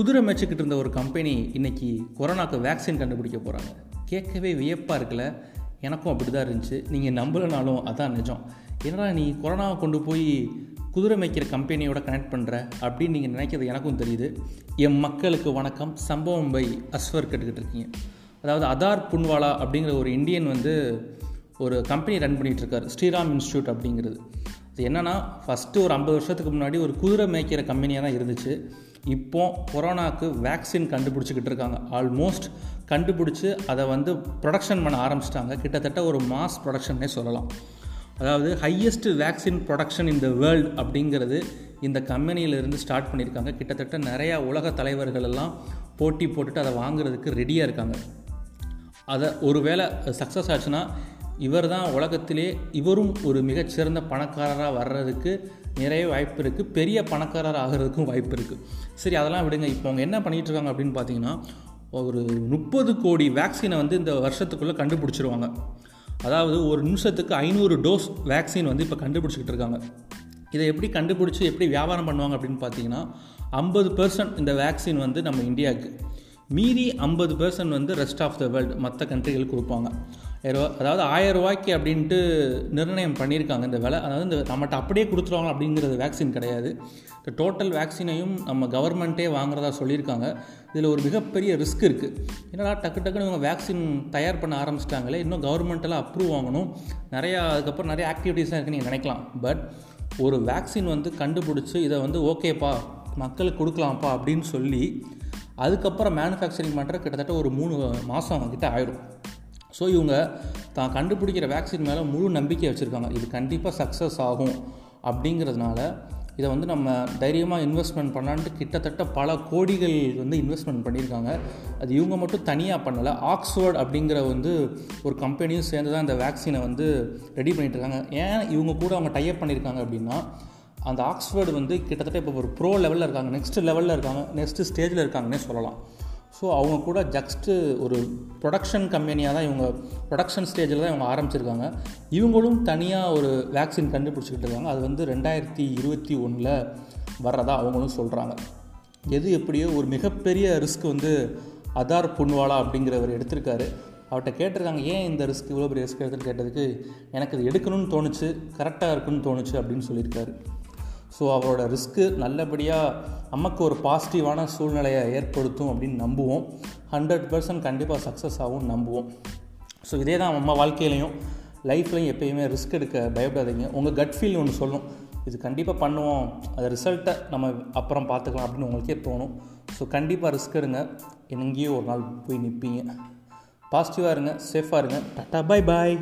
குதிரை மேய்ச்சிக்கிட்டு இருந்த ஒரு கம்பெனி இன்றைக்கி கொரோனாக்கு வேக்சின் கண்டுபிடிக்க போகிறாங்க கேட்கவே வியப்பாக இருக்குல்ல? எனக்கும் அப்படி தான் இருந்துச்சு. நீங்கள் நம்பலைனாலும் அதான் நிஜம். என்னடா நீ கொரோனாவை கொண்டு போய் குதிரை மேய்க்கிற கம்பெனியோட கனெக்ட் பண்ணுற அப்படின்னு நீங்கள் நினைக்கிறது எனக்கும் தெரியுது. என் மக்களுக்கு வணக்கம். சம்பவம் பை அஸ்வர் கேட்டுக்கிட்டு இருக்கீங்க. அதாவது அதார் புன்வாலா அப்படிங்கிற ஒரு இந்தியன் வந்து ஒரு கம்பெனி ரன் பண்ணிகிட்டு இருக்கார். ஸ்ரீராம் இன்ஸ்டியூட் அப்படிங்கிறது. அது என்னென்னா ஃபஸ்ட்டு ஒரு ஐம்பது வருஷத்துக்கு முன்னாடி ஒரு குதிரை மேய்க்கிற கம்பெனியாக தான் இருந்துச்சு. இப்போ கொரோனாவுக்கு வேக்சின் கண்டுபிடிச்சிக்கிட்டு இருக்காங்க. ஆல்மோஸ்ட் கண்டுபிடிச்சி அதை வந்து ப்ரொடக்ஷன் பண்ண ஆரம்பிச்சிட்டாங்க. கிட்டத்தட்ட ஒரு மாஸ் ப்ரொடக்ஷன்னே சொல்லலாம். அதாவது highest vaccine production in the world அப்படிங்கிறது இந்த கம்பெனியிலேருந்து ஸ்டார்ட் பண்ணியிருக்காங்க. கிட்டத்தட்ட நிறையா உலக தலைவர்கள் எல்லாம் போட்டி போட்டுட்டு அதை வாங்குறதுக்கு ரெடியாக இருக்காங்க. அதை ஒரு வேளை சக்ஸஸ் ஆச்சுன்னா இவர் தான் உலகத்திலே இவரும் ஒரு மிகச்சிறந்த பணக்காரராக வர்றதுக்கு நிறைய வாய்ப்பு இருக்குது பெரிய பணக்காரர் ஆகிறதுக்கும் வாய்ப்பு இருக்குது சரி அதெல்லாம் விடுங்க. இப்போ அவங்க என்ன பண்ணிகிட்ருக்காங்க அப்படின்னு பார்த்தீங்கன்னா ஒரு முப்பது கோடி வேக்சினை வந்து இந்த வருஷத்துக்குள்ளே கண்டுபிடிச்சிருவாங்க. அதாவது ஒரு நிமிஷத்துக்கு ஐநூறு டோஸ் வேக்சின் வந்து இப்போ கண்டுபிடிச்சிக்கிட்டு இருக்காங்க. இதை எப்படி கண்டுபிடிச்சி எப்படி வியாபாரம் பண்ணுவாங்க அப்படின்னு பார்த்தீங்கன்னா ஐம்பது பர்சன்ட் இந்த வேக்சின் வந்து நம்ம இந்தியாவுக்கு மீதி ஐம்பது பெர்சன்ட் வந்து ரெஸ்ட் ஆஃப் த வேர்ல்டு மற்ற கண்ட்ரிகளுக்கு கொடுப்பாங்க. அதாவது ஆயிரம் ரூபாய்க்கு அப்படின்ட்டு நிர்ணயம் பண்ணியிருக்காங்க இந்த விலை. அதாவது இந்த நம்மகிட்ட அப்படியே கொடுத்துருவாங்க அப்படிங்கிறது வேக்சின் கிடையாது. இந்த டோட்டல் வேக்சினையும் நம்ம கவர்மெண்ட்டே வாங்குறதா சொல்லியிருக்காங்க. இதில் ஒரு மிகப்பெரிய ரிஸ்க் இருக்குது என்னடா டக்கு டக்குன்னு இவங்க வேக்சின் தயார் பண்ண ஆரம்பிச்சிட்டாங்களே இன்னும் கவர்மெண்ட்டெல்லாம் அப்ரூவ் வாங்கணும் நிறையா அதுக்கப்புறம் நிறைய ஆக்டிவிட்டீஸ்லாம் இருக்குன்னு நீங்கள் நினைக்கலாம். பட் ஒரு வேக்சின் வந்து கண்டுபிடிச்சி இதை வந்து ஓகேப்பா மக்களுக்கு கொடுக்கலாம்ப்பா அப்படின்னு சொல்லி அதுக்கப்புறம் மேனுஃபேக்சரிங் பண்ணுற கிட்டத்தட்ட ஒரு மூணு மாதம் கிட்ட ஆயிடும் ஸோ இவங்க தான் கண்டுபிடிக்கிற வேக்சின் மேலே முழு நம்பிக்கை வச்சுருக்காங்க. இது கண்டிப்பாக சக்ஸஸ் ஆகும் அப்படிங்கிறதுனால இதை வந்து நம்ம தைரியமாக இன்வெஸ்ட்மெண்ட் பண்ணலான்ட்டு கிட்டத்தட்ட பல கோடிகள் வந்து இன்வெஸ்ட்மெண்ட் பண்ணியிருக்காங்க. அது இவங்க மட்டும் தனியாக பண்ணலை. ஆக்ஸ்ஃபோர்ட் அப்படிங்கிற வந்து ஒரு கம்பெனியும் சேர்ந்து தான் இந்த வேக்சினை வந்து ரெடி பண்ணிகிட்டு இருக்காங்க ஏன் இவங்க கூட அவங்க டைப் பண்ணியிருக்காங்க அப்படின்னா அந்த ஆக்ஸ்ஃபோர்டு வந்து கிட்டத்தட்ட இப்போ ஒரு ப்ரோ லெவலில் இருக்காங்க. நெக்ஸ்ட் லெவலில் இருக்காங்க. நெக்ஸ்ட்டு ஸ்டேஜில் இருக்காங்கன்னே சொல்லலாம். ஸோ அவங்க கூட ஜஸ்ட்டு ஒரு ப்ரொடக்ஷன் கம்பெனியாக தான் இவங்க ப்ரொடக்ஷன் ஸ்டேஜில் தான் இவங்க ஆரம்பிச்சிருக்காங்க. இவங்களும் தனியாக ஒரு வேக்சின் கண்டுபிடிச்சிக்கிட்டு இருக்காங்க. அது வந்து ரெண்டாயிரத்தி இருபத்தி ஒன்றில் வர்றதா அவங்களும் சொல்கிறாங்க எது எப்படியோ ஒரு மிகப்பெரிய ரிஸ்க் வந்து அதார் புன்வாலா அப்படிங்கிறவர் எடுத்திருக்காரு. அவர்கிட்ட கேட்டிருக்காங்க ஏன் இந்த ரிஸ்க் இவ்வளோ பெரிய ரிஸ்க் எடுத்துன்னு கேட்டதுக்கு? எனக்கு இது எடுக்கணும்னு தோணுச்சு கரெக்டாக இருக்குன்னு தோணுச்சு அப்படின்னு சொல்லியிருக்காரு. ஸோ அவரோட ரிஸ்க்கு நல்லபடியாக நமக்கு ஒரு பாசிட்டிவான சூழ்நிலையை ஏற்படுத்தும் அப்படின்னு நம்புவோம். ஹண்ட்ரட் பர்சன்ட் கண்டிப்பாக சக்ஸஸ் ஆகும் நம்புவோம். ஸோ இதே தான் நம்ம வாழ்க்கையிலையும் லைஃப்லையும் எப்பயுமே ரிஸ்க் எடுக்க பயப்படாதீங்க. உங்கள் கட் ஃபீல் ஒன்று சொல்லும். இது கண்டிப்பாக பண்ணுவோம். அது ரிசல்ட்டை நம்ம அப்புறம் பார்த்துக்கலாம் அப்படின்னு உங்களுக்கே தோணும். ஸோ கண்டிப்பாக ரிஸ்க் எடுங்க. எங்கேயோ ஒரு நாள் போய் நிற்பீங்க பாசிட்டிவாக இருங்க சேஃபாக இருங்க. டாட்டா பாய் பாய்